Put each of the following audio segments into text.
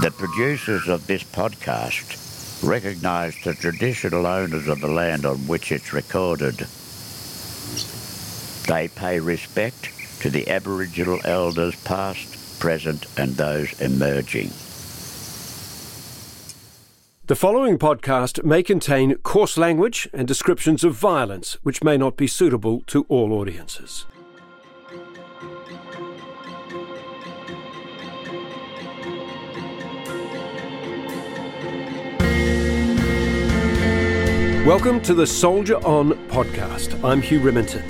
The producers of this podcast recognise the traditional owners of the land on which it's recorded. They pay respect to the Aboriginal elders past, present and those emerging. The following podcast may contain coarse language and descriptions of violence which may not be suitable to all audiences. Welcome to the Soldier On podcast. I'm Hugh Riminton.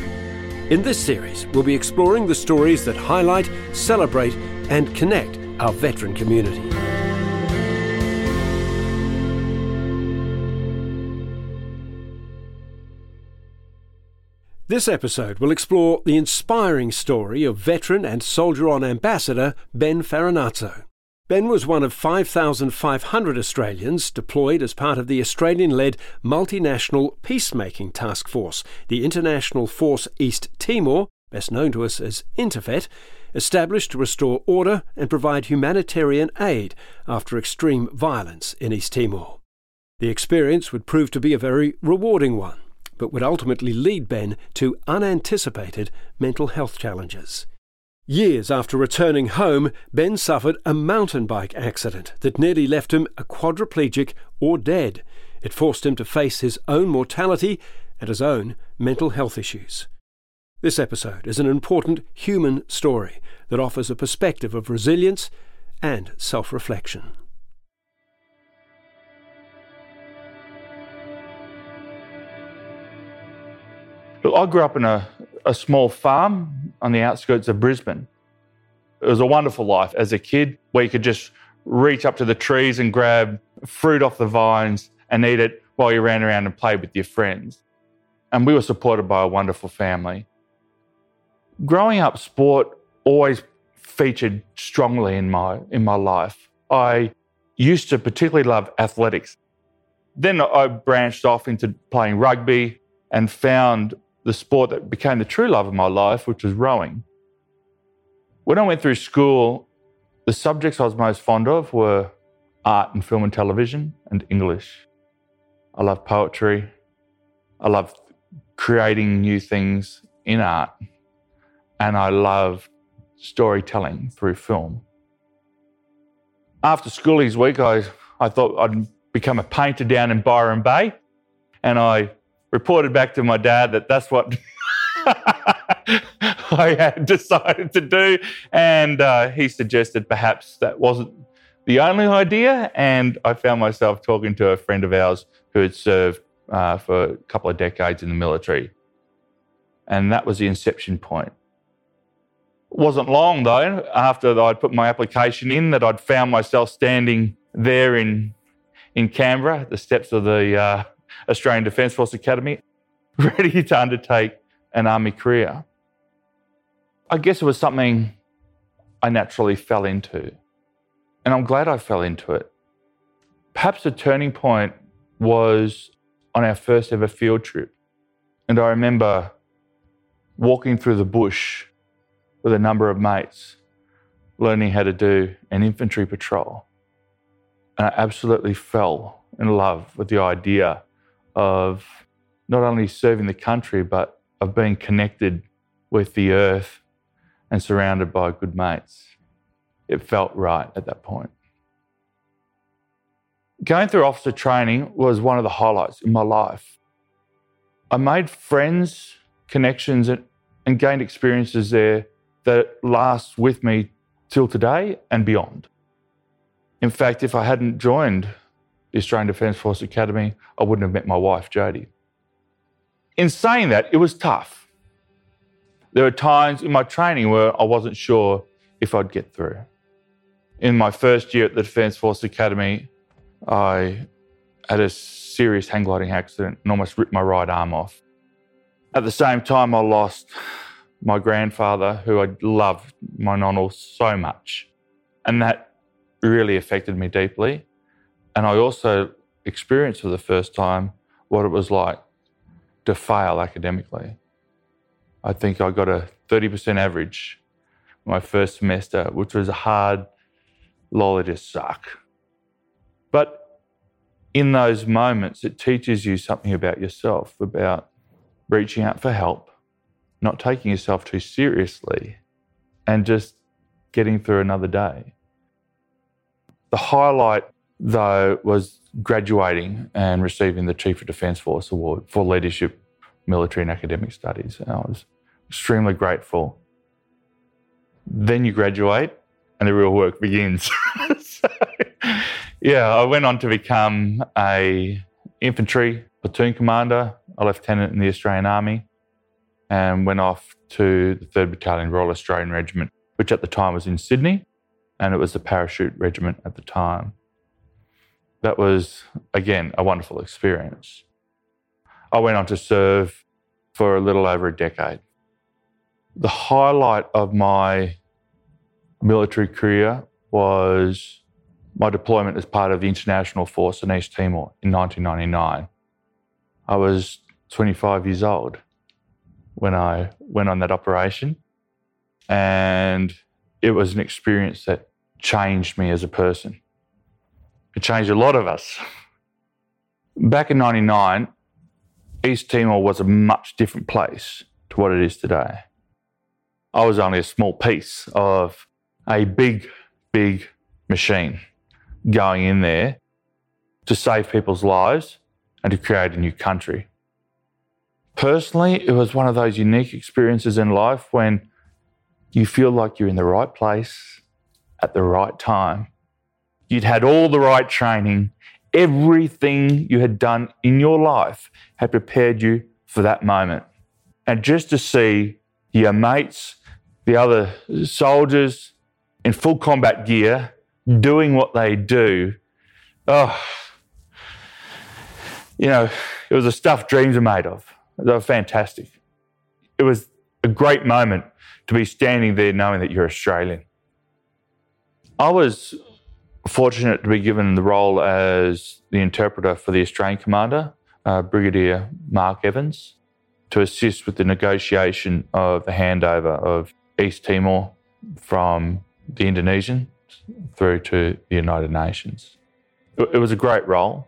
In this series, we'll be exploring the stories that highlight, celebrate, and connect our veteran community. This episode will explore the inspiring story of veteran and Soldier On ambassador Ben Farinazzo. Ben was one of 5,500 Australians deployed as part of the Australian led multinational peacemaking task force, the International Force East Timor, best known to us as Interfet, established to restore order and provide humanitarian aid after extreme violence in East Timor. The experience would prove to be a very rewarding one, but would ultimately lead Ben to unanticipated mental health challenges. Years after returning home, Ben suffered a mountain bike accident that nearly left him a quadriplegic or dead. It forced him to face his own mortality and his own mental health issues. This episode is an important human story that offers a perspective of resilience and self reflection. I grew up in a, a small farm on the outskirts of Brisbane. It was a wonderful life as a kid where you could just reach up to the trees and grab fruit off the vines and eat it while you ran around and played with your friends. And we were supported by a wonderful family. Growing up, sport always featured strongly in my, in my life. I used to particularly love athletics. Then I branched off into playing rugby and found the sport that became the true love of my life, which was rowing. When I went through school, the subjects I was most fond of were art and film and television and English. I love poetry. I love creating new things in art. And I love storytelling through film. After schoolies week, I, I thought I'd become a painter down in Byron Bay. And I reported back to my dad that that's what I had decided to do. And uh, he suggested perhaps that wasn't the only idea. And I found myself talking to a friend of ours who had served uh, for a couple of decades in the military. And that was the inception point. It wasn't long though, after I'd put my application in, that I'd found myself standing there in, in Canberra, at the steps of the uh, Australian Defence Force Academy, ready to undertake an army career. I guess it was something I naturally fell into. And I'm glad I fell into it. Perhaps the turning point was on our first ever field trip. And I remember walking through the bush with a number of mates, learning how to do an infantry patrol. And I absolutely fell in love with the idea of not only serving the country, but of being connected with the earth and surrounded by good mates. It felt right at that point. Going through officer training was one of the highlights in my life. I made friends, connections, and, and gained experiences there that last with me till today and beyond. In fact, if I hadn't joined the Australian Defence Force Academy, I wouldn't have met my wife, Jodie. In saying that, it was tough. There were times in my training where I wasn't sure if I'd get through. In my first year at the Defence Force Academy, I had a serious hang gliding accident and almost ripped my right arm off. At the same time, I lost my grandfather, who I loved, my nonno, so much. And that really affected me deeply. And I also experienced for the first time what it was like to fail academically. I think I got a 30% average my first semester, which was a hard lol, it just suck. But in those moments, it teaches you something about yourself, about reaching out for help, not taking yourself too seriously, and just getting through another day. The highlight, though, was graduating and receiving the Chief of Defence Force Award for Leadership, Military and Academic Studies. And I was extremely grateful. Then you graduate and the real work begins. so, yeah, I went on to become a infantry platoon commander, a lieutenant in the Australian Army, and went off to the 3rd Battalion Royal Australian Regiment, which at the time was in Sydney, and it was the parachute regiment at the time. That was, again, a wonderful experience. I went on to serve for a little over a decade. The highlight of my military career was my deployment as part of the International Force in East Timor in 1999. I was 25 years old when I went on that operation, and it was an experience that changed me as a person. It changed a lot of us. Back in 99, East Timor was a much different place to what it is today. I was only a small piece of a big, big machine going in there to save people's lives and to create a new country. Personally, it was one of those unique experiences in life when you feel like you're in the right place at the right time. You'd had all the right training, everything you had done in your life had prepared you for that moment. And just to see your mates, the other soldiers, in full combat gear, doing what they do. Oh, you know, it was the stuff dreams are made of. They were fantastic. It was a great moment to be standing there knowing that you're Australian. I was fortunate to be given the role as the interpreter for the Australian commander, uh, Brigadier Mark Evans, to assist with the negotiation of the handover of East Timor from the Indonesian through to the United Nations. It was a great role.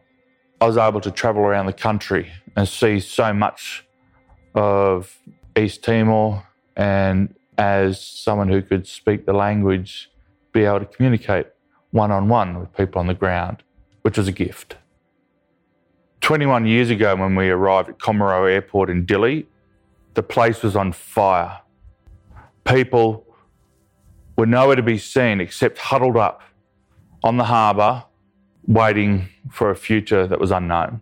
I was able to travel around the country and see so much of East Timor, and as someone who could speak the language, be able to communicate one on one with people on the ground, which was a gift. 21 years ago, when we arrived at Comoros Airport in Dili, the place was on fire. People were nowhere to be seen except huddled up on the harbour, waiting for a future that was unknown.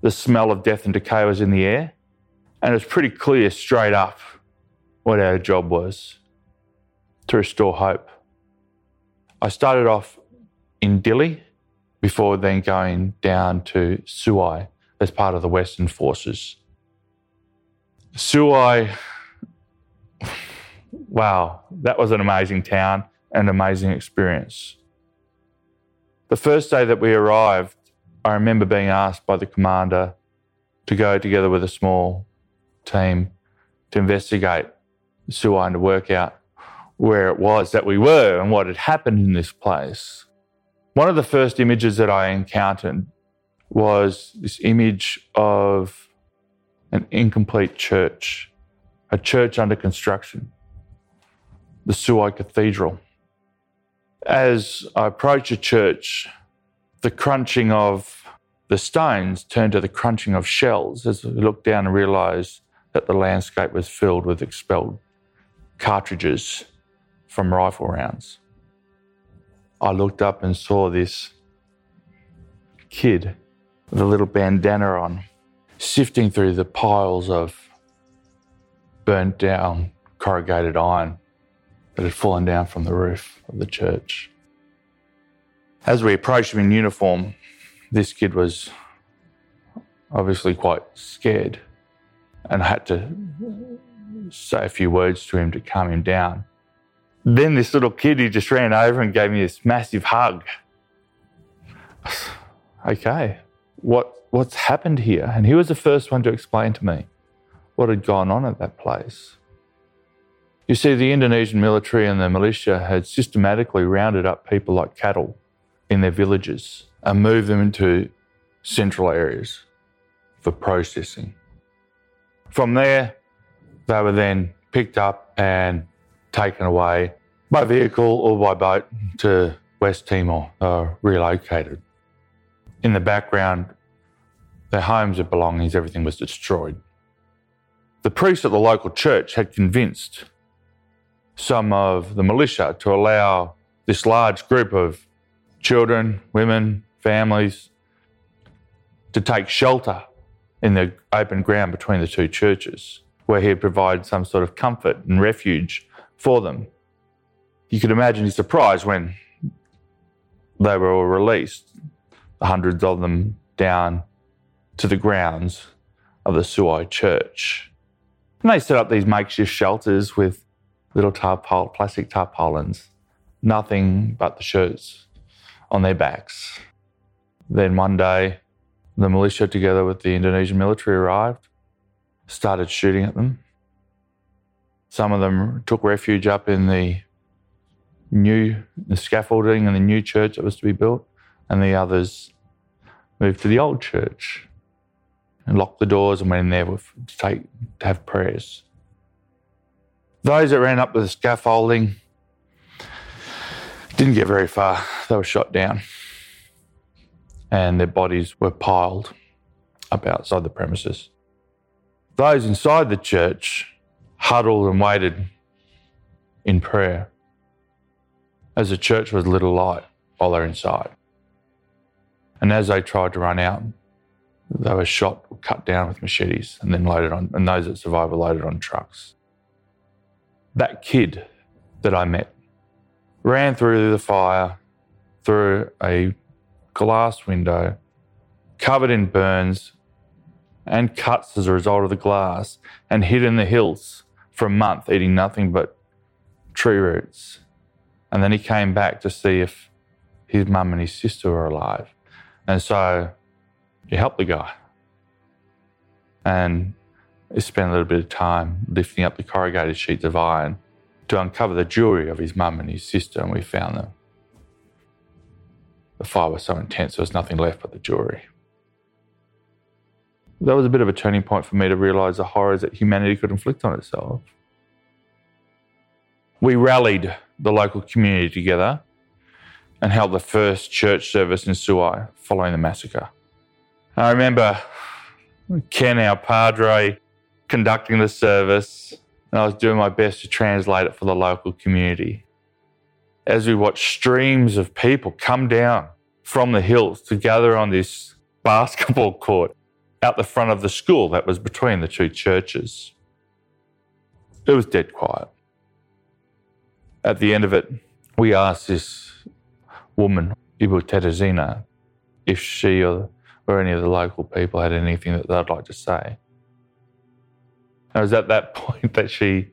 The smell of death and decay was in the air, and it was pretty clear straight up what our job was to restore hope. I started off in Dili before then going down to Suai as part of the Western Forces. Suai wow, that was an amazing town, and an amazing experience. The first day that we arrived, I remember being asked by the commander to go together with a small team to investigate Suai and to work out where it was that we were and what had happened in this place. One of the first images that I encountered was this image of an incomplete church, a church under construction the Suai Cathedral. As I approached the church, the crunching of the stones turned to the crunching of shells as I looked down and realised that the landscape was filled with expelled cartridges from rifle rounds. I looked up and saw this kid with a little bandana on, sifting through the piles of burnt down corrugated iron that had fallen down from the roof of the church. As we approached him in uniform, this kid was obviously quite scared and I had to say a few words to him to calm him down. Then this little kid, he just ran over and gave me this massive hug. okay, what, what's happened here? And he was the first one to explain to me what had gone on at that place. You see, the Indonesian military and the militia had systematically rounded up people like cattle in their villages and moved them into central areas for processing. From there, they were then picked up and taken away by vehicle or by boat to West Timor, or relocated. In the background, their homes and belongings, everything was destroyed. The priest at the local church had convinced some of the militia to allow this large group of children, women, families to take shelter in the open ground between the two churches, where he had provided some sort of comfort and refuge for them. You could imagine his surprise when they were all released, hundreds of them down to the grounds of the Suai church. And they set up these makeshift shelters with little tarpaul, plastic tarpaulins, nothing but the shirts on their backs. Then one day, the militia, together with the Indonesian military, arrived, started shooting at them. Some of them took refuge up in the new the scaffolding and the new church that was to be built, and the others moved to the old church and locked the doors and went in there with, to take to have prayers. Those that ran up to the scaffolding didn't get very far. They were shot down, and their bodies were piled up outside the premises. Those inside the church huddled and waited in prayer as the church was lit alight while they're inside. And as they tried to run out, they were shot, or cut down with machetes, and then loaded on, and those that survived were loaded on trucks. That kid that I met ran through the fire, through a glass window, covered in burns and cuts as a result of the glass, and hid in the hills for a month, eating nothing but tree roots and then he came back to see if his mum and his sister were alive. And so he helped the guy. And he spent a little bit of time lifting up the corrugated sheets of iron to uncover the jewellery of his mum and his sister, and we found them. The fire was so intense, there was nothing left but the jewellery. That was a bit of a turning point for me to realise the horrors that humanity could inflict on itself. We rallied the local community together and held the first church service in Suai following the massacre. I remember Ken, our padre, conducting the service, and I was doing my best to translate it for the local community. As we watched streams of people come down from the hills to gather on this basketball court out the front of the school that was between the two churches. It was dead quiet at the end of it, we asked this woman, Ibu Teresina, if she or, or any of the local people had anything that they'd like to say. It was at that point that she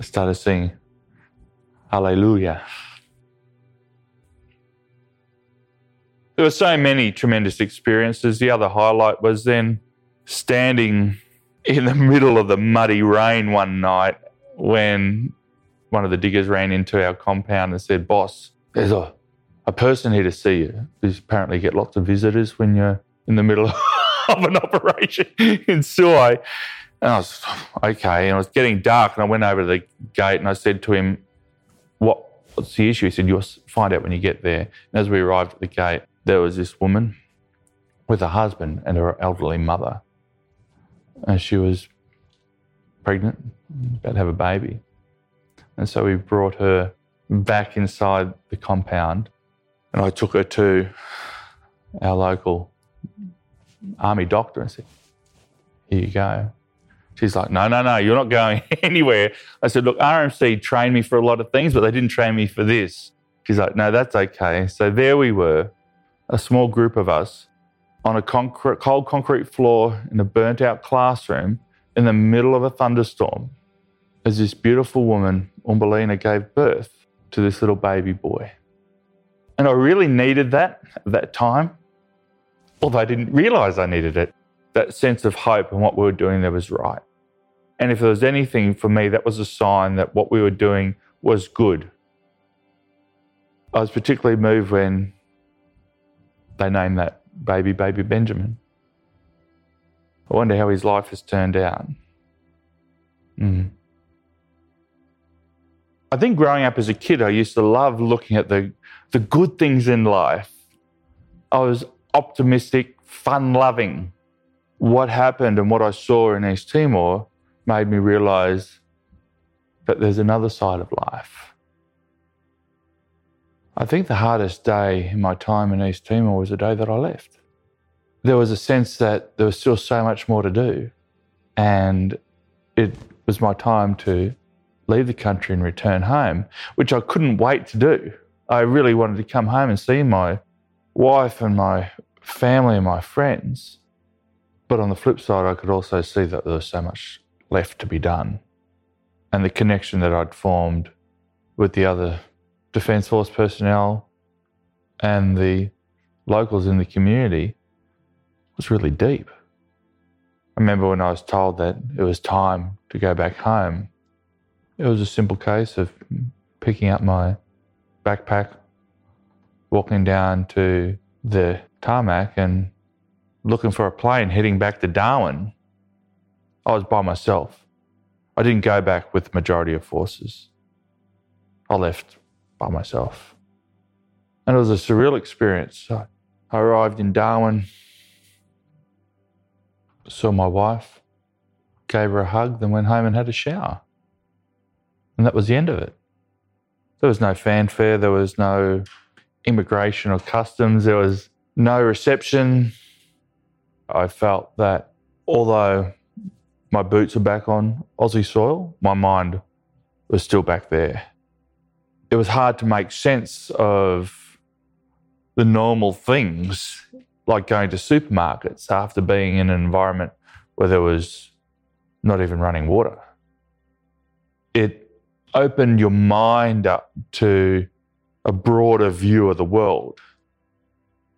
started singing Hallelujah. There were so many tremendous experiences. The other highlight was then standing in the middle of the muddy rain one night when one of the diggers ran into our compound and said, Boss, there's a, a person here to see you. Because apparently get lots of visitors when you're in the middle of an operation in Suai. And I was, okay. And it was getting dark and I went over to the gate and I said to him, what, What's the issue? He said, You'll find out when you get there. And as we arrived at the gate, there was this woman with a husband and her elderly mother. And she was pregnant, about to have a baby. And so we brought her back inside the compound and I took her to our local army doctor and said, Here you go. She's like, No, no, no, you're not going anywhere. I said, Look, RMC trained me for a lot of things, but they didn't train me for this. She's like, No, that's okay. So there we were, a small group of us on a cold concrete floor in a burnt out classroom in the middle of a thunderstorm as this beautiful woman, Umbelina, gave birth to this little baby boy. And I really needed that at that time, although I didn't realize I needed it. That sense of hope and what we were doing there was right. And if there was anything for me, that was a sign that what we were doing was good. I was particularly moved when they named that baby, baby Benjamin. I wonder how his life has turned out. Mm. I think growing up as a kid, I used to love looking at the, the good things in life. I was optimistic, fun loving. What happened and what I saw in East Timor made me realize that there's another side of life. I think the hardest day in my time in East Timor was the day that I left. There was a sense that there was still so much more to do. And it was my time to leave the country and return home, which I couldn't wait to do. I really wanted to come home and see my wife and my family and my friends. But on the flip side, I could also see that there was so much left to be done. And the connection that I'd formed with the other Defence Force personnel and the locals in the community was really deep. I remember when I was told that it was time to go back home, it was a simple case of picking up my backpack, walking down to the tarmac and looking for a plane heading back to Darwin. I was by myself. I didn't go back with the majority of forces. I left by myself. And it was a surreal experience. I arrived in Darwin, saw my wife, gave her a hug, then went home and had a shower. And that was the end of it. There was no fanfare, there was no immigration or customs, there was no reception. I felt that although my boots were back on Aussie soil, my mind was still back there. It was hard to make sense of the normal things like going to supermarkets after being in an environment where there was not even running water. It opened your mind up to a broader view of the world.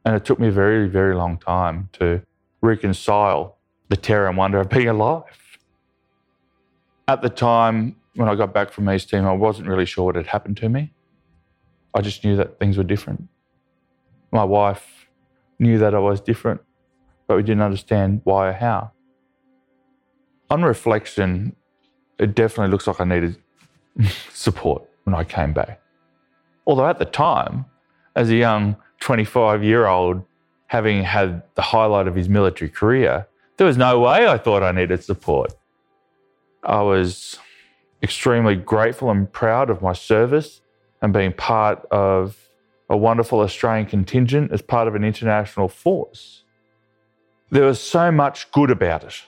And it took me a very, very long time to reconcile the terror and wonder of being alive. At the time, when I got back from East Timor, I wasn't really sure what had happened to me. I just knew that things were different. My wife knew that I was different, but we didn't understand why or how. On reflection, it definitely looks like I needed support when I came back. Although at the time, as a young 25 year old, having had the highlight of his military career, there was no way I thought I needed support. I was extremely grateful and proud of my service and being part of a wonderful Australian contingent as part of an international force. There was so much good about it.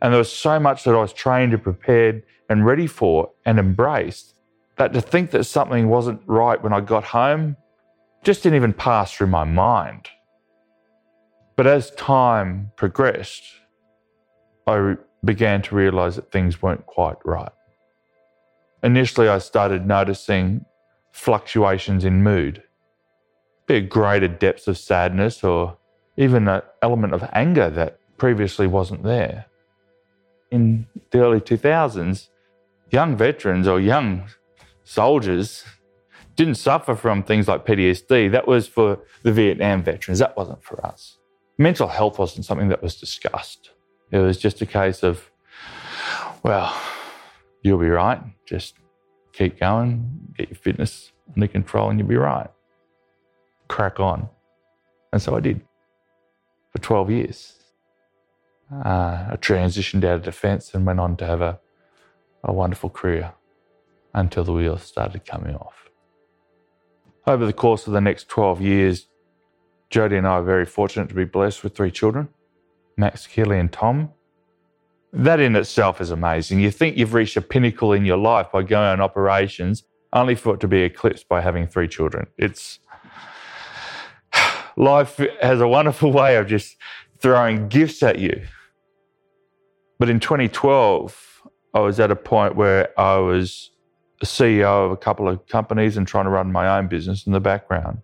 And there was so much that I was trained and prepared and ready for and embraced that to think that something wasn't right when I got home just didn't even pass through my mind. But as time progressed, I began to realize that things weren't quite right. Initially, I started noticing fluctuations in mood, be it greater depths of sadness or even an element of anger that previously wasn't there in the early 2000s, young veterans or young soldiers didn't suffer from things like PTSD. That was for the Vietnam veterans, that wasn't for us. Mental health wasn't something that was discussed. It was just a case of, well, you'll be right. Just keep going, get your fitness under control, and you'll be right. Crack on. And so I did for 12 years. Uh, I transitioned out of defence and went on to have a, a wonderful career until the wheels started coming off. Over the course of the next 12 years, Jodie and I are very fortunate to be blessed with three children Max, Kelly, and Tom. That in itself is amazing. You think you've reached a pinnacle in your life by going on operations, only for it to be eclipsed by having three children. It's life has a wonderful way of just throwing gifts at you. But in 2012, I was at a point where I was a CEO of a couple of companies and trying to run my own business in the background.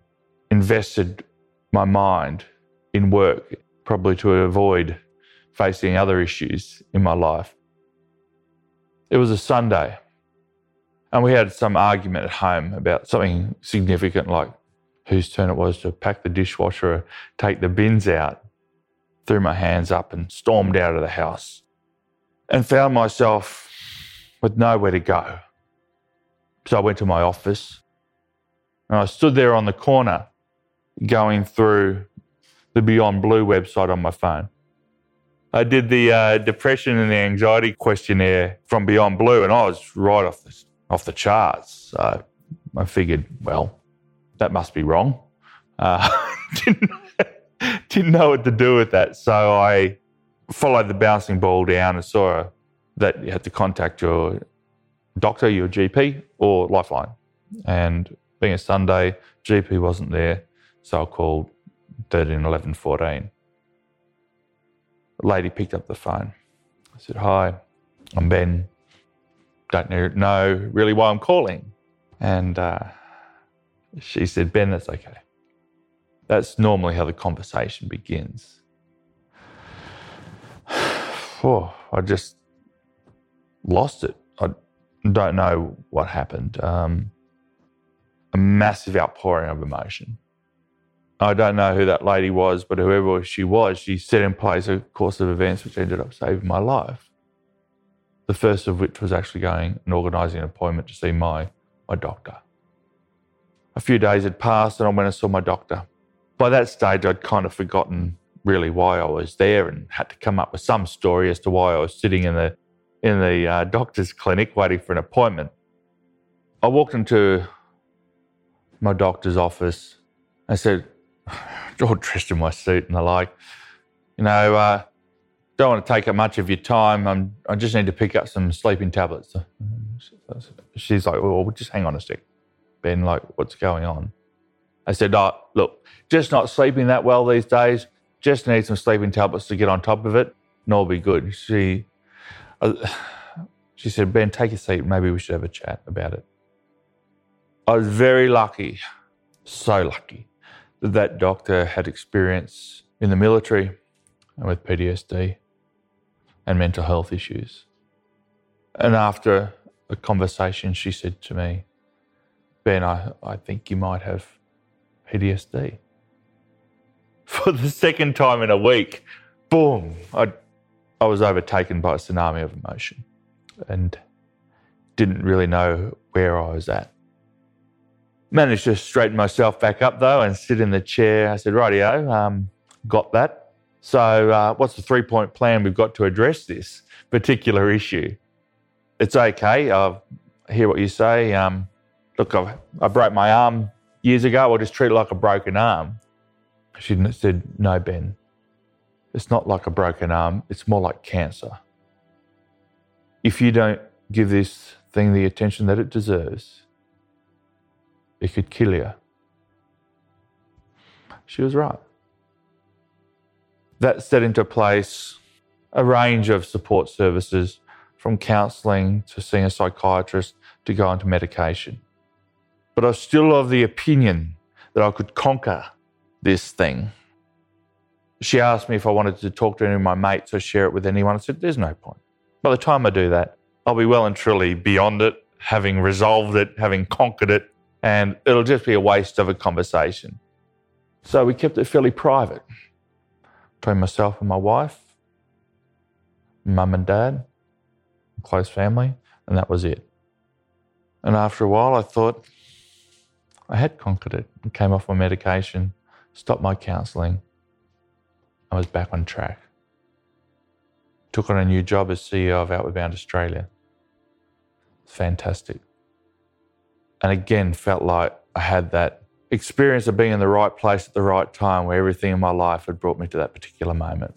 Invested my mind in work, probably to avoid facing other issues in my life. It was a Sunday. And we had some argument at home about something significant like whose turn it was to pack the dishwasher or take the bins out. Threw my hands up and stormed out of the house and found myself with nowhere to go. So I went to my office and I stood there on the corner going through the Beyond Blue website on my phone. I did the uh, depression and the anxiety questionnaire from Beyond Blue, and I was right off the, off the charts. So I figured, well, that must be wrong. Uh, didn't, didn't know what to do with that. So I followed the bouncing ball down and saw that you had to contact your doctor, your GP, or Lifeline. And being a Sunday, GP wasn't there. So I called 13, 11, 14 lady picked up the phone. I said, Hi, I'm Ben. Don't know really why I'm calling. And uh, she said, Ben, that's okay. That's normally how the conversation begins. oh, I just lost it. I don't know what happened. Um, a massive outpouring of emotion. I don't know who that lady was, but whoever she was, she set in place a course of events which ended up saving my life. The first of which was actually going and organising an appointment to see my, my doctor. A few days had passed and I went and saw my doctor. By that stage, I'd kind of forgotten really why I was there and had to come up with some story as to why I was sitting in the, in the uh, doctor's clinic waiting for an appointment. I walked into my doctor's office. I said, all dressed in my suit and the like. You know, uh, don't want to take up much of your time. I'm, I just need to pick up some sleeping tablets. She's like, well, just hang on a sec. Ben, like, what's going on? I said, oh, look, just not sleeping that well these days. Just need some sleeping tablets to get on top of it, and all be good. She, uh, she said, Ben, take a seat. Maybe we should have a chat about it. I was very lucky, so lucky, that doctor had experience in the military and with PTSD and mental health issues. And after a conversation, she said to me, Ben, I, I think you might have PTSD. For the second time in a week, boom, I, I was overtaken by a tsunami of emotion and didn't really know where I was at. Managed to straighten myself back up though and sit in the chair. I said, rightio, um, got that. So, uh, what's the three point plan we've got to address this particular issue? It's okay. I hear what you say. Um, look, I, I broke my arm years ago. I'll just treat it like a broken arm. She said, No, Ben, it's not like a broken arm. It's more like cancer. If you don't give this thing the attention that it deserves, it could kill you. She was right. That set into place a range of support services from counselling to seeing a psychiatrist to go into medication. But I was still of the opinion that I could conquer this thing. She asked me if I wanted to talk to any of my mates or share it with anyone. I said, There's no point. By the time I do that, I'll be well and truly beyond it, having resolved it, having conquered it, and it'll just be a waste of a conversation. So we kept it fairly private between myself and my wife, mum and dad, close family, and that was it. And after a while, I thought I had conquered it and came off my medication, stopped my counselling. I was back on track. Took on a new job as CEO of Outward Bound Australia. Fantastic and again felt like I had that experience of being in the right place at the right time where everything in my life had brought me to that particular moment.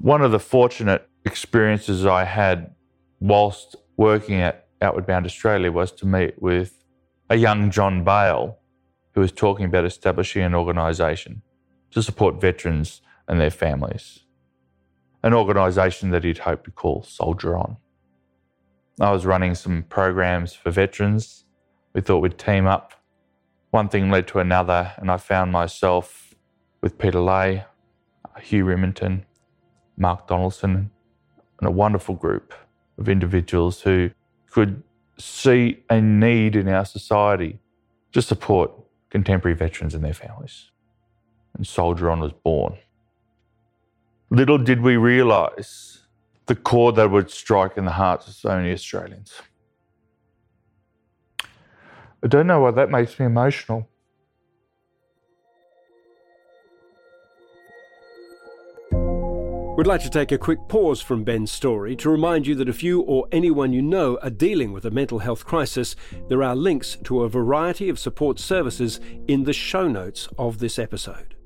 One of the fortunate experiences I had whilst working at Outward Bound Australia was to meet with a young John Bale who was talking about establishing an organisation to support veterans and their families. An organisation that he'd hoped to call Soldier On. I was running some programs for veterans. We thought we'd team up. One thing led to another, and I found myself with Peter Leahy, Hugh Riminton, Mark Donaldson, and a wonderful group of individuals who could see a need in our society to support contemporary veterans and their families. And Soldier On was born. Little did we realise the chord that would strike in the hearts of so many Australians. I don't know why that makes me emotional. We'd like to take a quick pause from Ben's story to remind you that if you or anyone you know are dealing with a mental health crisis, there are links to a variety of support services in the show notes of this episode.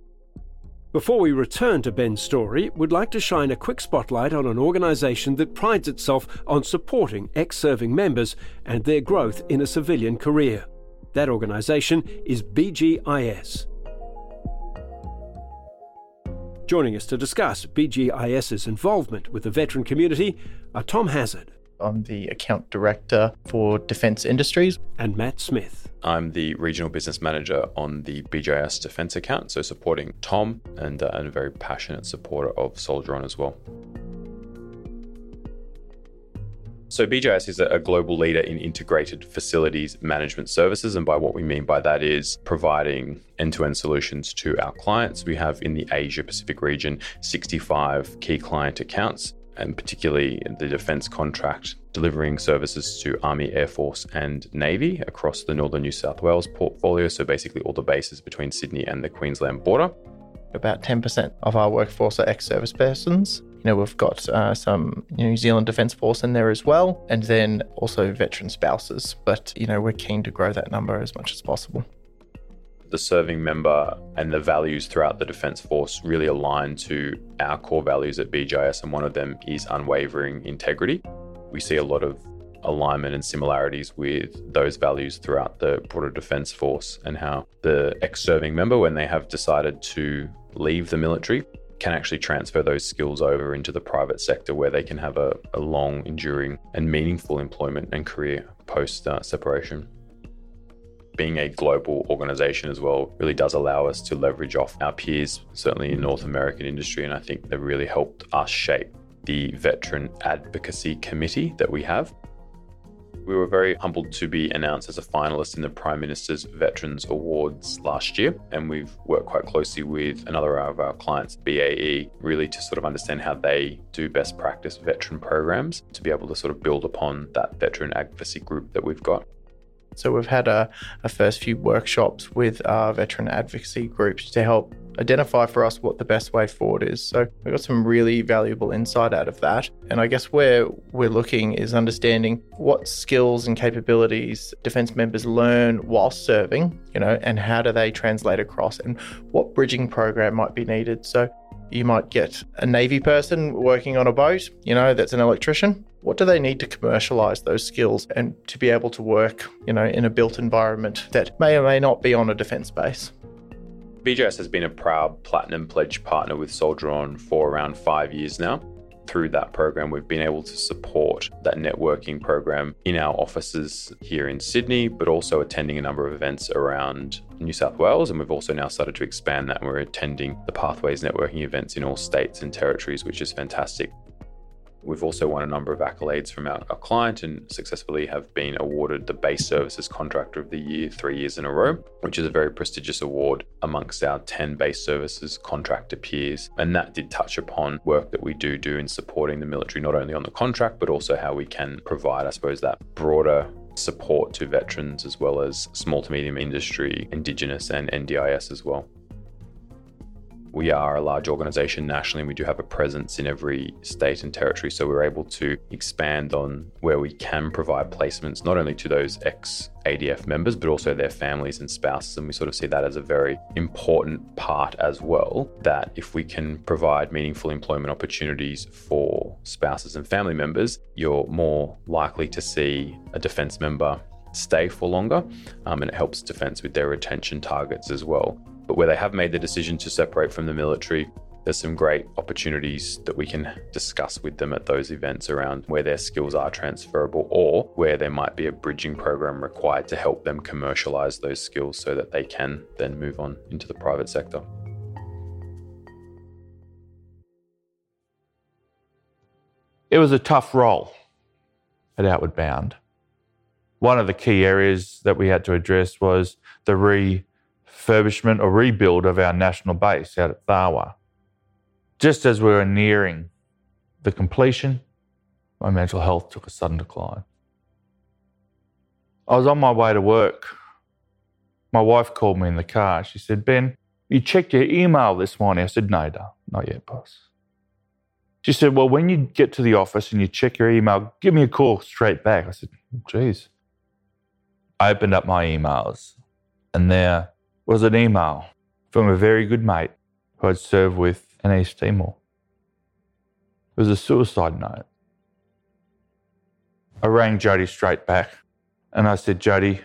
Before we return to Ben's story, we'd like to shine a quick spotlight on an organisation that prides itself on supporting ex serving members and their growth in a civilian career. That organisation is BGIS. Joining us to discuss BGIS's involvement with the veteran community are Tom Hazard. I'm the account director for Defence Industries. And Matt Smith. I'm the regional business manager on the BGIS Defence account, so supporting Tom and, uh, and a very passionate supporter of Soldier On as well. So, BGIS is a global leader in integrated facilities management services. And by what we mean by that is providing end to end solutions to our clients. We have in the Asia Pacific region 65 key client accounts, and particularly the defense contract, delivering services to Army, Air Force, and Navy across the Northern New South Wales portfolio. So, basically, all the bases between Sydney and the Queensland border. About 10% of our workforce are ex service persons. You know, we've got uh, some New Zealand Defence Force in there as well, and then also veteran spouses. But, you know, we're keen to grow that number as much as possible. The serving member and the values throughout the Defence Force really align to our core values at BGIS, and one of them is unwavering integrity. We see a lot of alignment and similarities with those values throughout the broader Defence Force and how the ex serving member, when they have decided to leave the military, can actually transfer those skills over into the private sector where they can have a, a long, enduring, and meaningful employment and career post uh, separation. Being a global organization as well really does allow us to leverage off our peers, certainly in North American industry, and I think that really helped us shape the Veteran Advocacy Committee that we have. We were very humbled to be announced as a finalist in the Prime Minister's Veterans Awards last year, and we've worked quite closely with another of our clients, BAE, really to sort of understand how they do best practice veteran programs to be able to sort of build upon that veteran advocacy group that we've got. So we've had a, a first few workshops with our veteran advocacy groups to help identify for us what the best way forward is. So we got some really valuable insight out of that. And I guess where we're looking is understanding what skills and capabilities defence members learn while serving, you know, and how do they translate across and what bridging program might be needed. So you might get a Navy person working on a boat, you know, that's an electrician. What do they need to commercialize those skills and to be able to work, you know, in a built environment that may or may not be on a defense base? BGIS has been a proud Platinum Pledge partner with Soldier On for around five years now. Through that program, we've been able to support that networking program in our offices here in Sydney, but also attending a number of events around New South Wales. And we've also now started to expand that and we're attending the Pathways networking events in all states and territories, which is fantastic. We've also won a number of accolades from our, our, client and successfully have been awarded the Base Services Contractor of the Year three years in a row, which is a very prestigious award amongst our 10 base services contractor peers. And that did touch upon work that we do do in supporting the military, not only on the contract, but also how we can provide, I suppose, that broader support to veterans as well as small to medium industry, Indigenous, and NDIS as well. We are a large organization nationally and we do have a presence in every state and territory. So we're able to expand on where we can provide placements, not only to those ex ADF members, but also their families and spouses. And we sort of see that as a very important part as well. That if we can provide meaningful employment opportunities for spouses and family members, you're more likely to see a defense member stay for longer. Um, and it helps defense with their retention targets as well. But where they have made the decision to separate from the military, there's some great opportunities that we can discuss with them at those events around where their skills are transferable or where there might be a bridging program required to help them commercialize those skills so that they can then move on into the private sector. It was a tough role. at Outward Bound. One of the key areas that we had to address was the refurbishment or rebuild of our national base out at Tharwa. Just as we were nearing the completion, my mental health took a sudden decline. I was on my way to work. My wife called me in the car. She said, Ben, you checked your email this morning? I said, No, no, not yet, boss. She said, Well, when you get to the office and you check your email, give me a call straight back. I said, Geez. I opened up my emails and there was an email from a very good mate who I'd served with in East Timor. It was a suicide note. I rang Jody straight back and I said, Jody,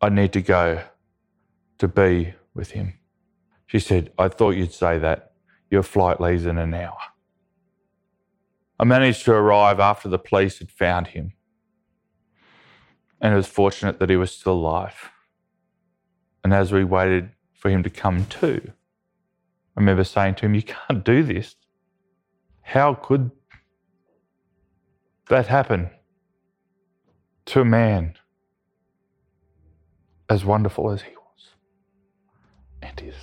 I need to go to be with him. She said, I thought you'd say that. Your flight leaves in an hour. I managed to arrive after the police had found him. And it was fortunate that he was still alive. And as we waited for him to come to, I remember saying to him, You can't do this. How could that happen to a man as wonderful as he was and is?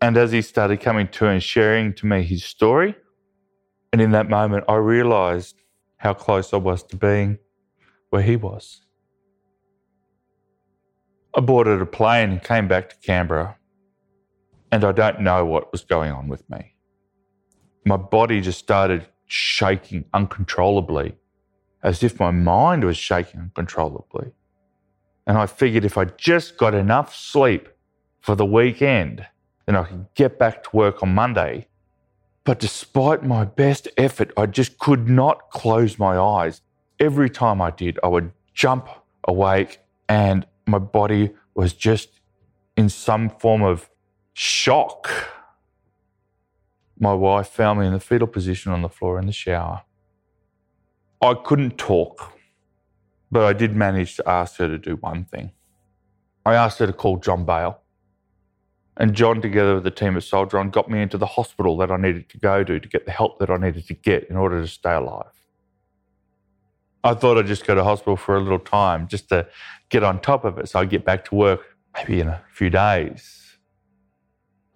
And as he started coming to and sharing to me his story, and in that moment, I realized how close I was to being where he was. I boarded a plane and came back to Canberra and I don't know what was going on with me. My body just started shaking uncontrollably, as if my mind was shaking uncontrollably. And I figured if I just got enough sleep for the weekend, then I could get back to work on Monday. But despite my best effort, I just could not close my eyes. Every time I did, I would jump awake and my body was just in some form of shock. My wife found me in the fetal position on the floor in the shower. I couldn't talk, but I did manage to ask her to do one thing. I asked her to call John Bale. And John, together with the team at Soldier got me into the hospital that I needed to go to to get the help that I needed to get in order to stay alive. I thought I'd just go to hospital for a little time just to get on top of it so I'd get back to work maybe in a few days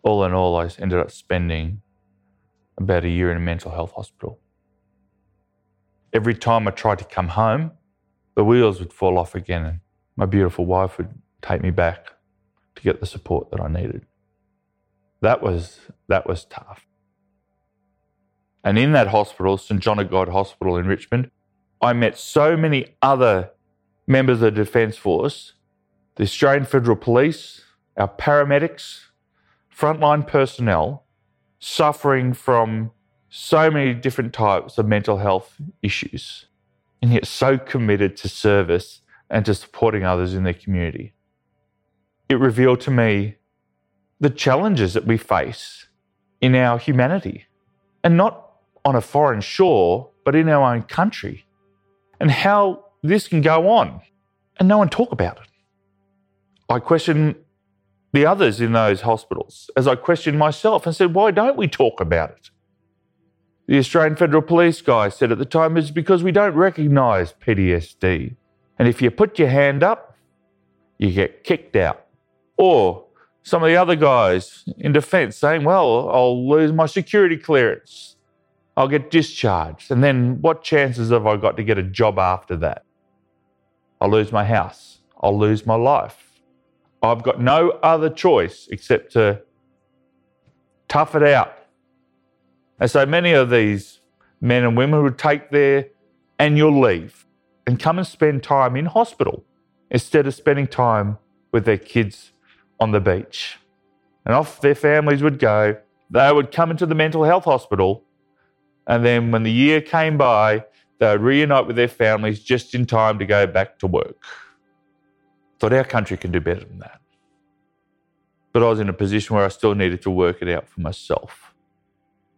all in all, I ended up spending about a year in a mental health hospital. Every time I tried to come home, the wheels would fall off again, and my beautiful wife would take me back to get the support that I needed. That was that was tough. And in that hospital, St John of God Hospital in Richmond, I met so many other members of the Defence Force, the Australian Federal Police, our paramedics, frontline personnel suffering from so many different types of mental health issues, and yet so committed to service and to supporting others in their community. It revealed to me the challenges that we face in our humanity, and not on a foreign shore, but in our own country, and how this can go on and no one talk about it. I question the others in those hospitals as I questioned myself and said, why don't we talk about it? The Australian Federal Police guy said at the time, it's because we don't recognise PTSD. And if you put your hand up, you get kicked out. Or some of the other guys in defence saying, well, I'll lose my security clearance. I'll get discharged. And then what chances have I got to get a job after that? I'll lose my house. I'll lose my life. I've got no other choice except to tough it out. And so many of these men and women would take their annual leave and come and spend time in hospital instead of spending time with their kids on the beach. And off their families would go. They would come into the mental health hospital. And then when the year came by, they would reunite with their families just in time to go back to work thought our country can do better than that. But I was in a position where I still needed to work it out for myself.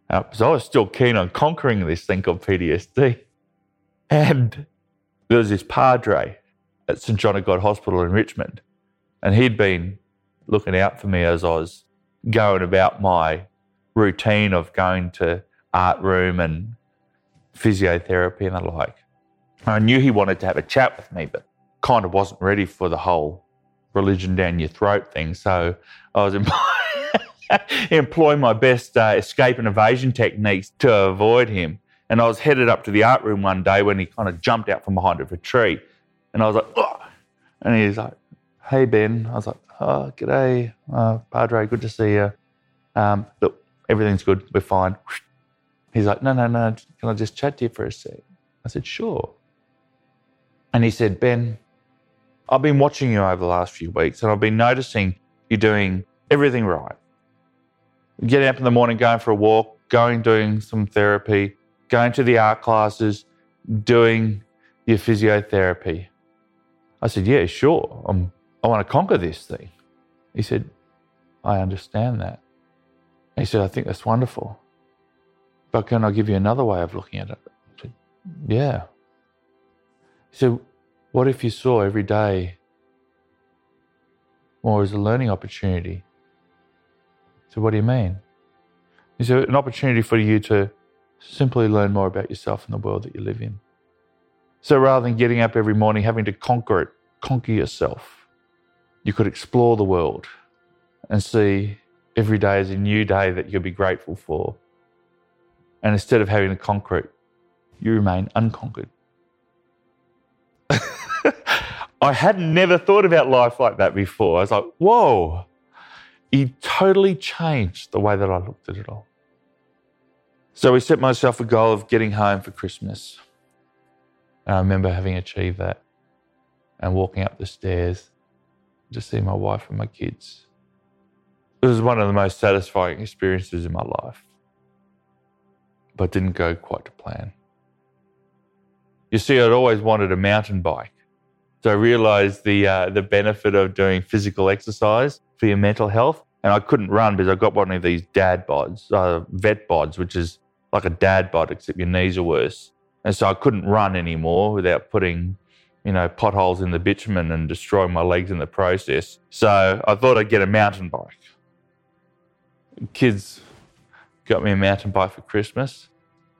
Because uh, I was still keen on conquering this thing called PTSD. And there was this padre at St John of God Hospital in Richmond. And he'd been looking out for me as I was going about my routine of going to art room and physiotherapy and the like. I knew he wanted to have a chat with me, but kind of wasn't ready for the whole religion down your throat thing. So I was employing my best uh, escape and evasion techniques to avoid him. And I was headed up to the art room one day when he kind of jumped out from behind a tree. And I was like, and he's like, hey, Ben. I was like, oh, g'day, uh, Padre, good to see you. Um, look, everything's good, we're fine. He's like, no, no, no, can I just chat to you for a sec? I said, sure. And he said, Ben, I've been watching you over the last few weeks and I've been noticing you're doing everything right. Getting up in the morning, going for a walk, going doing some therapy, going to the art classes, doing your physiotherapy. I said, Yeah, sure. I'm, I want to conquer this thing. He said, I understand that. he said, I think that's wonderful. But can I give you another way of looking at it? Yeah. Said, What if you saw every day more as a learning opportunity? So, what do you mean? He said, An opportunity for you to simply learn more about yourself and the world that you live in. So rather than getting up every morning having to conquer it, conquer yourself, you could explore the world and see every day as a new day that you'll be grateful for. And instead of having to conquer it, you remain unconquered. I had never thought about life like that before. I was like, whoa, he totally changed the way that I looked at it all. So we set myself a goal of getting home for Christmas. And I remember having achieved that and walking up the stairs to see my wife and my kids. It was one of the most satisfying experiences in my life, but didn't go quite to plan. You see, I'd always wanted a mountain bike. So I realized the, uh, the benefit of doing physical exercise for your mental health. And I couldn't run because I got one of these dad bods, uh, vet bods, which is like a dad bod, except your knees are worse. And so I couldn't run anymore without putting, you know, potholes in the bitumen and destroying my legs in the process. So I thought I'd get a mountain bike. Kids got me a mountain bike for Christmas.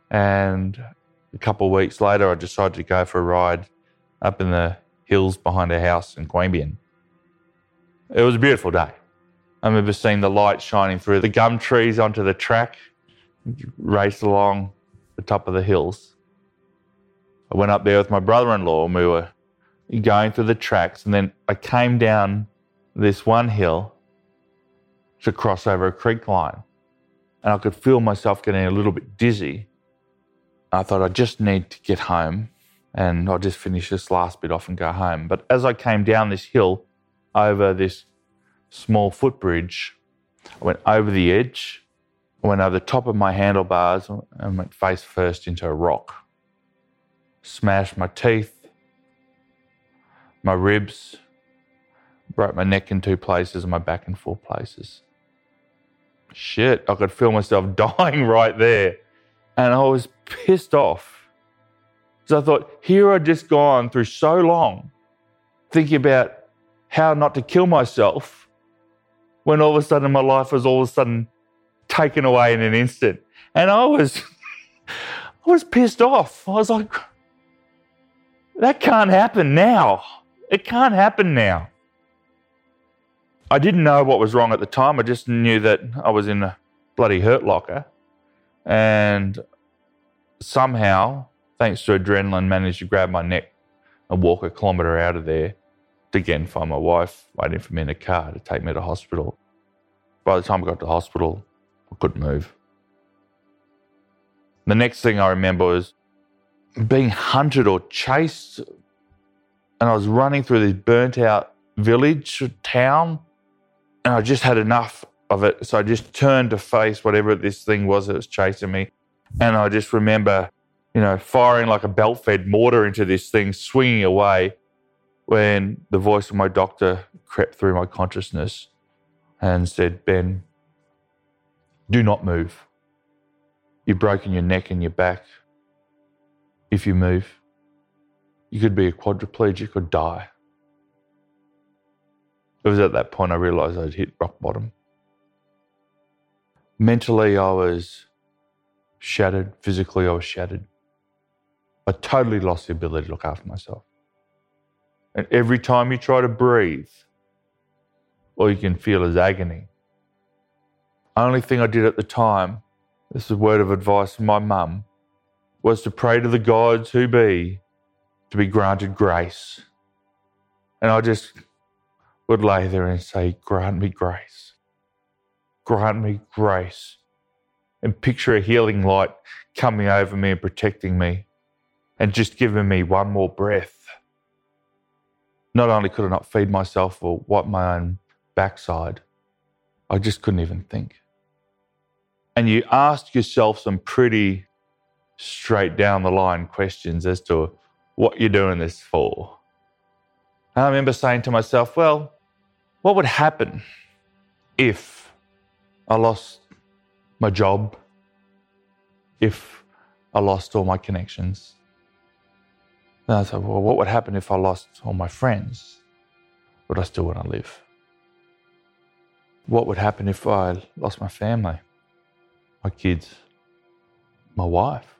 And a couple of weeks later, I decided to go for a ride up in the hills behind our house in Queanbeyan. It was a beautiful day. I remember seeing the light shining through the gum trees onto the track, raced along the top of the hills. I went up there with my brother in law and we were going through the tracks. And then I came down this one hill to cross over a creek line. And I could feel myself getting a little bit dizzy. I thought I just need to get home and I'll just finish this last bit off and go home. But as I came down this hill over this small footbridge, I went over the edge, I went over the top of my handlebars and went face first into a rock smashed my teeth, my ribs, broke my neck in two places and my back in four places. Shit, I could feel myself dying right there. And I was pissed off. So I thought, here I'd just gone through so long thinking about how not to kill myself when all of a sudden my life was all of a sudden taken away in an instant. And I was I was pissed off. I was like, that can't happen now. It can't happen now. I didn't know what was wrong at the time. I just knew that I was in a bloody hurt locker. And somehow, thanks to adrenaline, managed to grab my neck and walk a kilometre out of there to again find my wife waiting for me in a car to take me to hospital. By the time I got to hospital, I couldn't move. The next thing I remember was being hunted or chased. And I was running through this burnt out village, town, and I just had enough of it. So I just turned to face whatever this thing was that was chasing me. And I just remember, you know, firing like a belt fed mortar into this thing, swinging away when the voice of my doctor crept through my consciousness and said, Ben, do not move. You've broken your neck and your back if you move. You could be a quadriplegic or die. It was at that point I realized I'd hit rock bottom. Mentally, I was shattered. Physically, I was shattered. I totally lost the ability to look after myself. And every time you try to breathe, all you can feel is agony. Only thing I did at the time, this is a word of advice from my mum, was to pray to the gods who be to be granted grace. And I just would lay there and say, Grant me grace. Grant me grace. And picture a healing light coming over me and protecting me and just giving me one more breath. Not only could I not feed myself or wipe my own backside, I just couldn't even think. And you ask yourself some pretty straight down the line questions as to what you're doing this for. I remember saying to myself, well, what would happen if I lost my job, if I lost all my connections? I thought, well, what would happen if I lost all my friends? Would I still want to live? What would happen if I lost my family, my kids, my wife?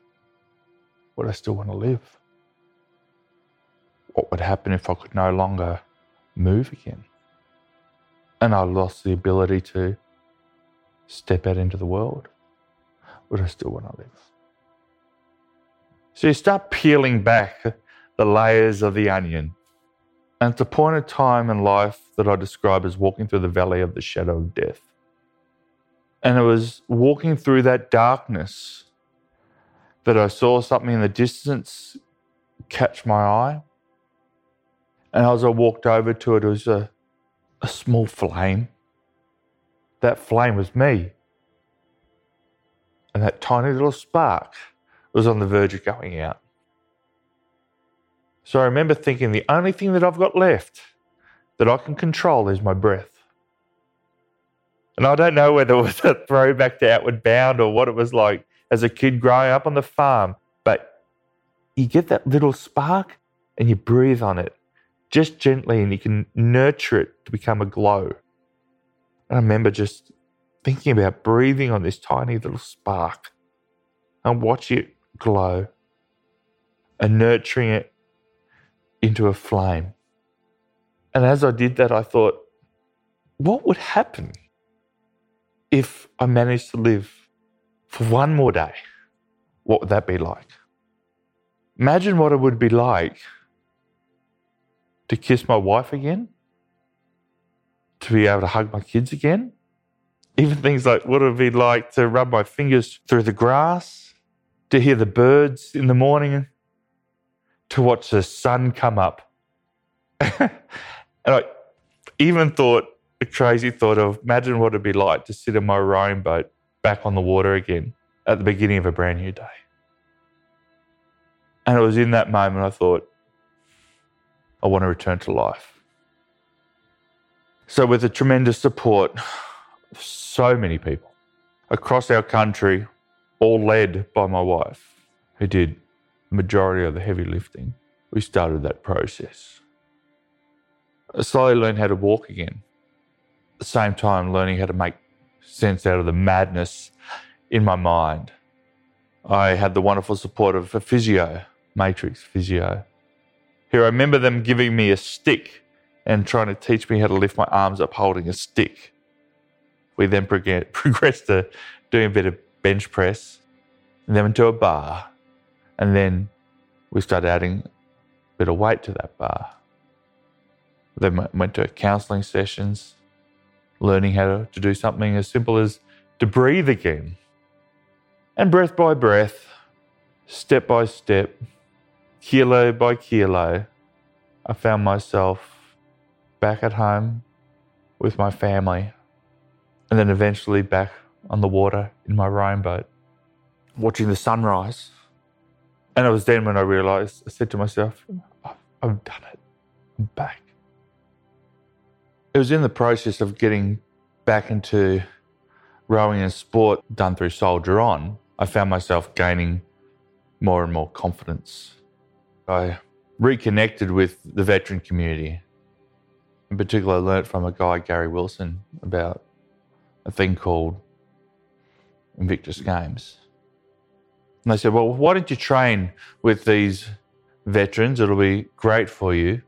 Would I still want to live? What would happen if I could no longer move again? And I lost the ability to step out into the world? Would I still want to live? So you start peeling back the layers of the onion. And it's a point of time in life that I describe as walking through the valley of the shadow of death. And it was walking through that darkness that I saw something in the distance catch my eye. And as I walked over to it, it was a, a small flame. That flame was me. And that tiny little spark was on the verge of going out. So I remember thinking the only thing that I've got left that I can control is my breath. And I don't know whether it was a throwback to Outward Bound or what it was like as a kid growing up on the farm, but you get that little spark and you breathe on it just gently and you can nurture it to become a glow. I remember just thinking about breathing on this tiny little spark and watch it glow and nurturing it into a flame. And as I did that, I thought, what would happen if I managed to live for one more day? What would that be like? Imagine what it would be like to kiss my wife again, to be able to hug my kids again. Even things like what it would be like to rub my fingers through the grass, to hear the birds in the morning to watch the sun come up. and I even thought a crazy thought of imagine what it'd be like to sit in my rowing boat back on the water again at the beginning of a brand new day. And it was in that moment I thought, I want to return to life. So, with the tremendous support of so many people across our country, all led by my wife, who did the majority of the heavy lifting, we started that process. I slowly learned how to walk again. At the same time, learning how to make sense out of the madness in my mind. I had the wonderful support of a physio, Matrix Physio. I remember them giving me a stick and trying to teach me how to lift my arms up holding a stick. We then progressed to doing a bit of bench press and then went to a bar and then we started adding a bit of weight to that bar. Then went to counseling sessions, learning how to do something as simple as to breathe again. And breath by breath, step by step, kilo by kilo, I found myself back at home with my family, and then eventually back on the water in my rowing boat, watching the sunrise and it was then when I realized, I said to myself, I've done it. I'm back. It was in the process of getting back into rowing and sport done through Soldier On, I found myself gaining more and more confidence. I reconnected with the veteran community. In particular, I learnt from a guy, Gary Wilson, about a thing called Invictus Games And they said, Well, why don't you train with these veterans? It'll be great for you.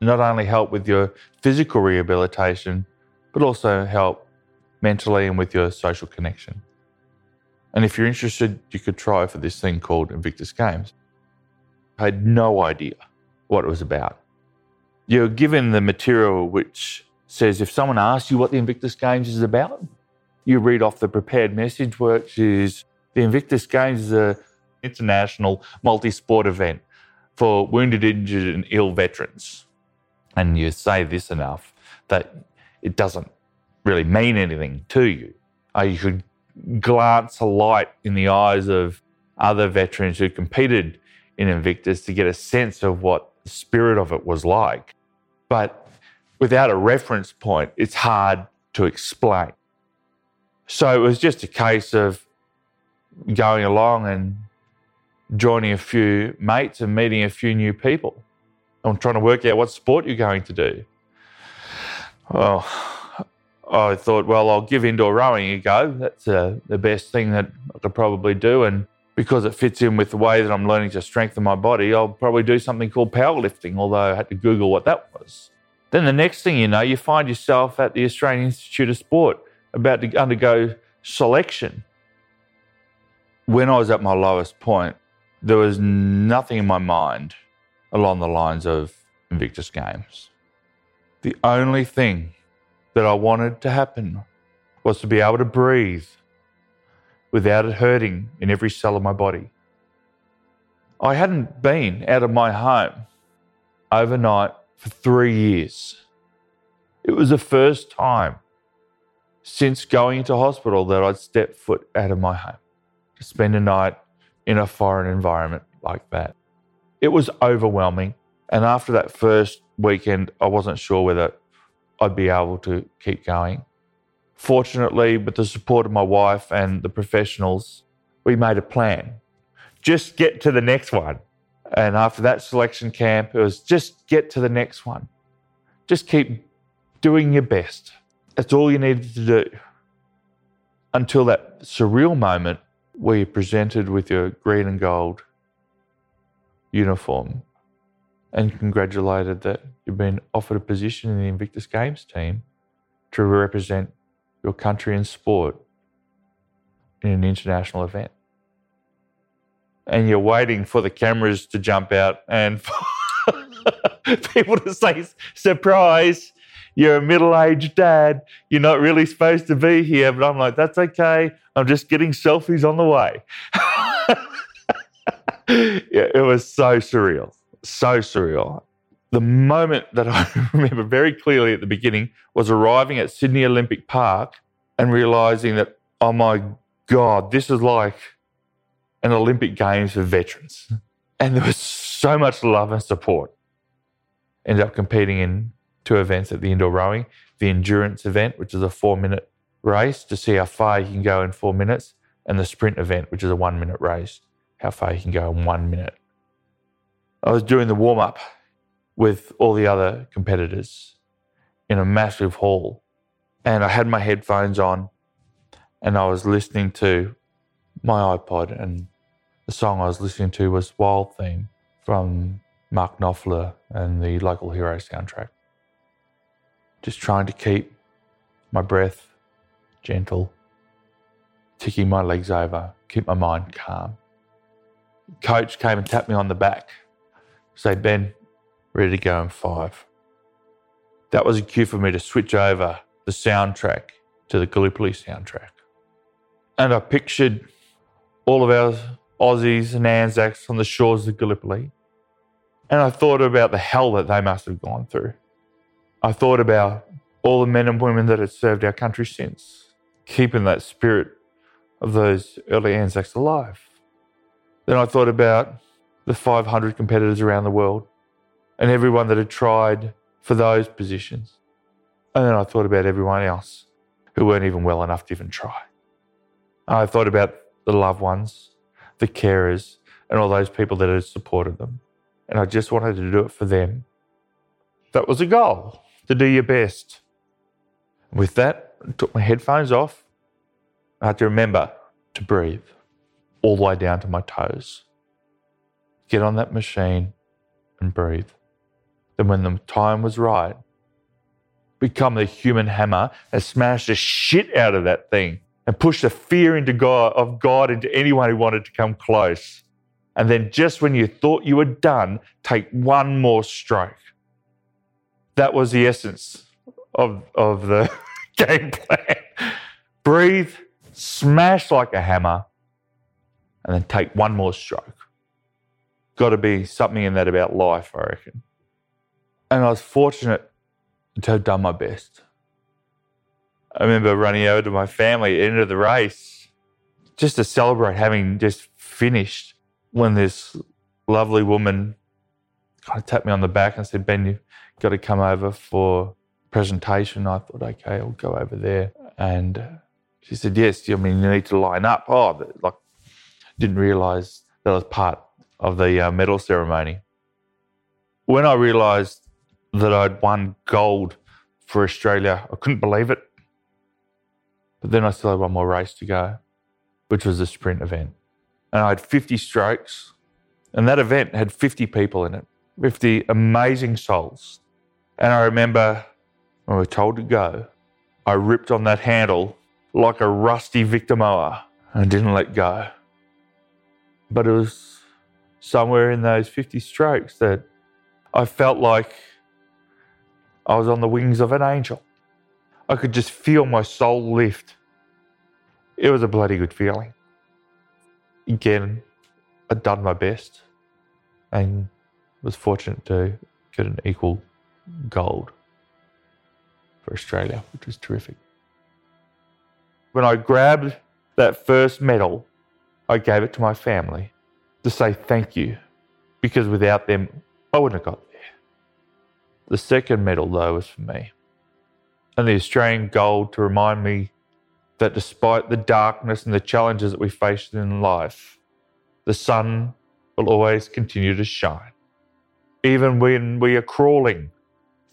Not only help with your physical rehabilitation, but also help mentally and with your social connection. And if you're interested, you could try for this thing called Invictus Games. I had no idea what it was about. You're given the material which says if someone asks you what the Invictus Games is about, you read off the prepared message, which is the Invictus Games is an international multi sport event for wounded, injured, and ill veterans. And you say this enough that it doesn't really mean anything to you. Uh, you could glance a light in the eyes of other veterans who competed in Invictus to get a sense of what the spirit of it was like. But without a reference point, it's hard to explain. So it was just a case of going along and joining a few mates and meeting a few new people. I'm trying to work out what sport you're going to do. Well, I thought, well, I'll give indoor rowing a go. That's uh, the best thing that I could probably do. And because it fits in with the way that I'm learning to strengthen my body, I'll probably do something called powerlifting, although I had to Google what that was. Then the next thing you know, you find yourself at the Australian Institute of Sport about to undergo selection. When I was at my lowest point, there was nothing in my mind along the lines of Invictus Games. The only thing that I wanted to happen was to be able to breathe without it hurting in every cell of my body. I hadn't been out of my home overnight for three years. It was the first time since going into hospital that I'd stepped foot out of my home to spend a night in a foreign environment like that. It was overwhelming. And after that first weekend, I wasn't sure whether I'd be able to keep going. Fortunately, with the support of my wife and the professionals, we made a plan. Just get to the next one. And after that selection camp, it was just get to the next one. Just keep doing your best. That's all you needed to do. Until that surreal moment where you're presented with your green and gold uniform and congratulated that you've been offered a position in the Invictus Games team to represent your country in sport in an international event. And you're waiting for the cameras to jump out and people to say, surprise, you're a middle aged dad. You're not really supposed to be here. But I'm like, that's okay. I'm just getting selfies on the way. yeah, it was so surreal, so surreal. The moment that I remember very clearly at the beginning was arriving at Sydney Olympic Park and realizing that, oh my God, this is like an Olympic Games for veterans. And there was so much love and support. Ended up competing in two events at the indoor rowing the endurance event, which is a four minute race to see how far you can go in four minutes, and the sprint event, which is a one minute race, how far you can go in one minute. I was doing the warm up with all the other competitors in a massive hall. And I had my headphones on and I was listening to my iPod. And the song I was listening to was Wild Theme from Mark Knopfler and the Local Hero soundtrack. Just trying to keep my breath gentle, ticking my legs over, keep my mind calm. Coach came and tapped me on the back, say, Ben, ready to go in five. That was a cue for me to switch over the soundtrack to the Gallipoli soundtrack. And I pictured all of our Aussies and Anzacs on the shores of Gallipoli. And I thought about the hell that they must have gone through. I thought about all the men and women that had served our country since, keeping that spirit of those early Anzacs alive. Then I thought about the 500 competitors around the world and everyone that had tried for those positions. And then I thought about everyone else who weren't even well enough to even try. I thought about the loved ones, the carers, and all those people that had supported them. And I just wanted to do it for them. That was a goal to do your best. With that, I took my headphones off. I had to remember to breathe. all the way down to my toes. Get on that machine and breathe. Then, when the time was right, become the human hammer and smash the shit out of that thing and push the fear into God of God into anyone who wanted to come close. And then just when you thought you were done, take one more stroke. That was the essence of, of the game plan. Breathe, smash like a hammer, and then take one more stroke. Got to be something in that about life, I reckon. And I was fortunate to have done my best. I remember running over to my family at the end of the race just to celebrate having just finished when this lovely woman kind of tapped me on the back and said, Ben, you've got to come over for presentation. I thought, okay, I'll go over there. And she said, yes, I mean, you need to line up. Oh, like, didn't realize that was part of the uh, medal ceremony. When I realized that I'd won gold for Australia, I couldn't believe it. But then I still had one more race to go, which was a sprint event. And I had 50 strokes, and that event had 50 people in it, 50 amazing souls. And I remember when we were told to go, I ripped on that handle like a rusty Victa mower and didn't let go. But it was somewhere in those 50 strokes that I felt like I was on the wings of an angel. I could just feel my soul lift. It was a bloody good feeling. Again, I'd done my best and was fortunate to get an equal gold for Australia, which was terrific. When I grabbed that first medal, I gave it to my family to say thank you because without them, I wouldn't have got there. The second medal, though, was for me. And the Australian gold to remind me that despite the darkness and the challenges that we face in life, the sun will always continue to shine. Even when we are crawling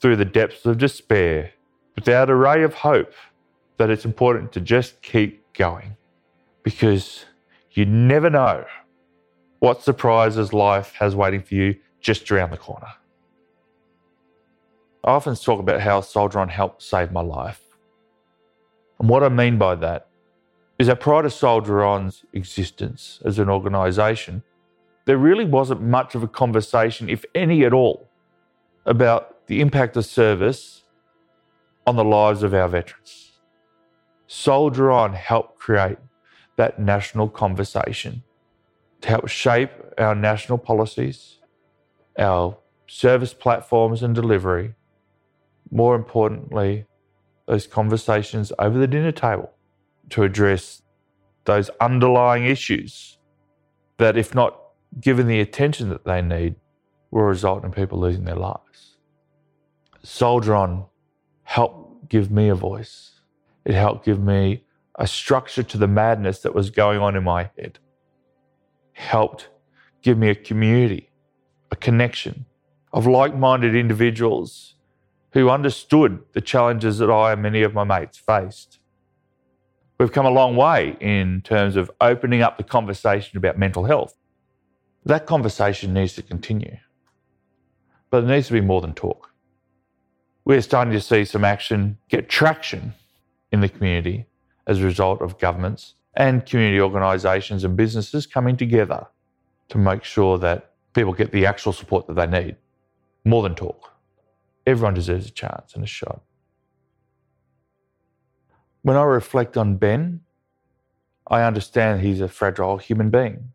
through the depths of despair, without a ray of hope, that it's important to just keep going because you never know what surprises life has waiting for you just around the corner. I often talk about how Soldier On helped save my life. And what I mean by that is that prior to Soldier On's existence as an organisation, there really wasn't much of a conversation, if any at all, about the impact of service on the lives of our veterans. Soldier On helped create that national conversation to help shape our national policies, our service platforms and delivery, more importantly, those conversations over the dinner table to address those underlying issues that, if not given the attention that they need, will result in people losing their lives. Soldier On helped give me a voice. It helped give me a structure to the madness that was going on in my head. Helped give me a community, a connection of like minded individuals who understood the challenges that I and many of my mates faced. We've come a long way in terms of opening up the conversation about mental health. That conversation needs to continue, but it needs to be more than talk. We're starting to see some action get traction in the community as a result of governments and community organisations and businesses coming together to make sure that people get the actual support that they need, more than talk. Everyone deserves a chance and a shot. When I reflect on Ben, I understand he's a fragile human being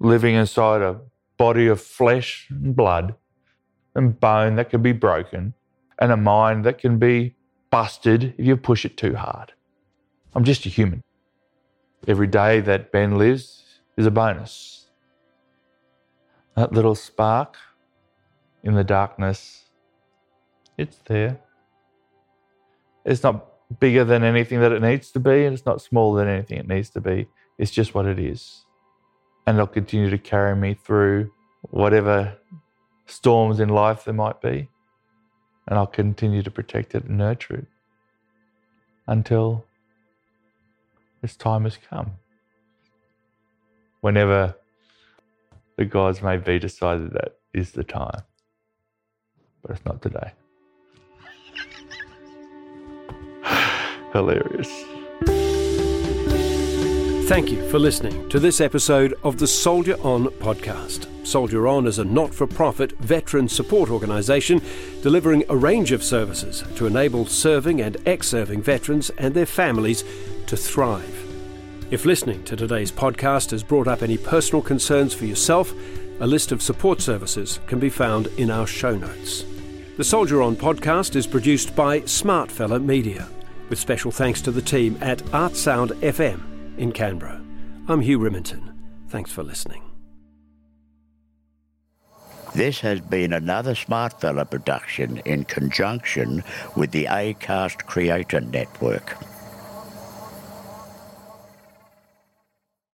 living inside a body of flesh and blood and bone that can be broken and a mind that can be busted if you push it too hard. I'm just a human. Every day that Ben lives is a bonus. That little spark in the darkness it's there. It's not bigger than anything that it needs to be, and it's not smaller than anything it needs to be. It's just what it is. And it'll continue to carry me through whatever storms in life there might be. And I'll continue to protect it and nurture it until its time has come. whenever the gods may be decided that is the time. But it's not today. Hilarious. Thank you for listening to this episode of the Soldier On podcast. Soldier On is a not for profit veteran support organisation delivering a range of services to enable serving and ex serving veterans and their families to thrive. If listening to today's podcast has brought up any personal concerns for yourself, a list of support services can be found in our show notes. The Soldier On podcast is produced by Smart Fella Media, with special thanks to the team at ArtSound FM in Canberra. I'm Hugh Riminton. Thanks for listening. This has been another Smart Fella production in conjunction with the Acast Creator Network.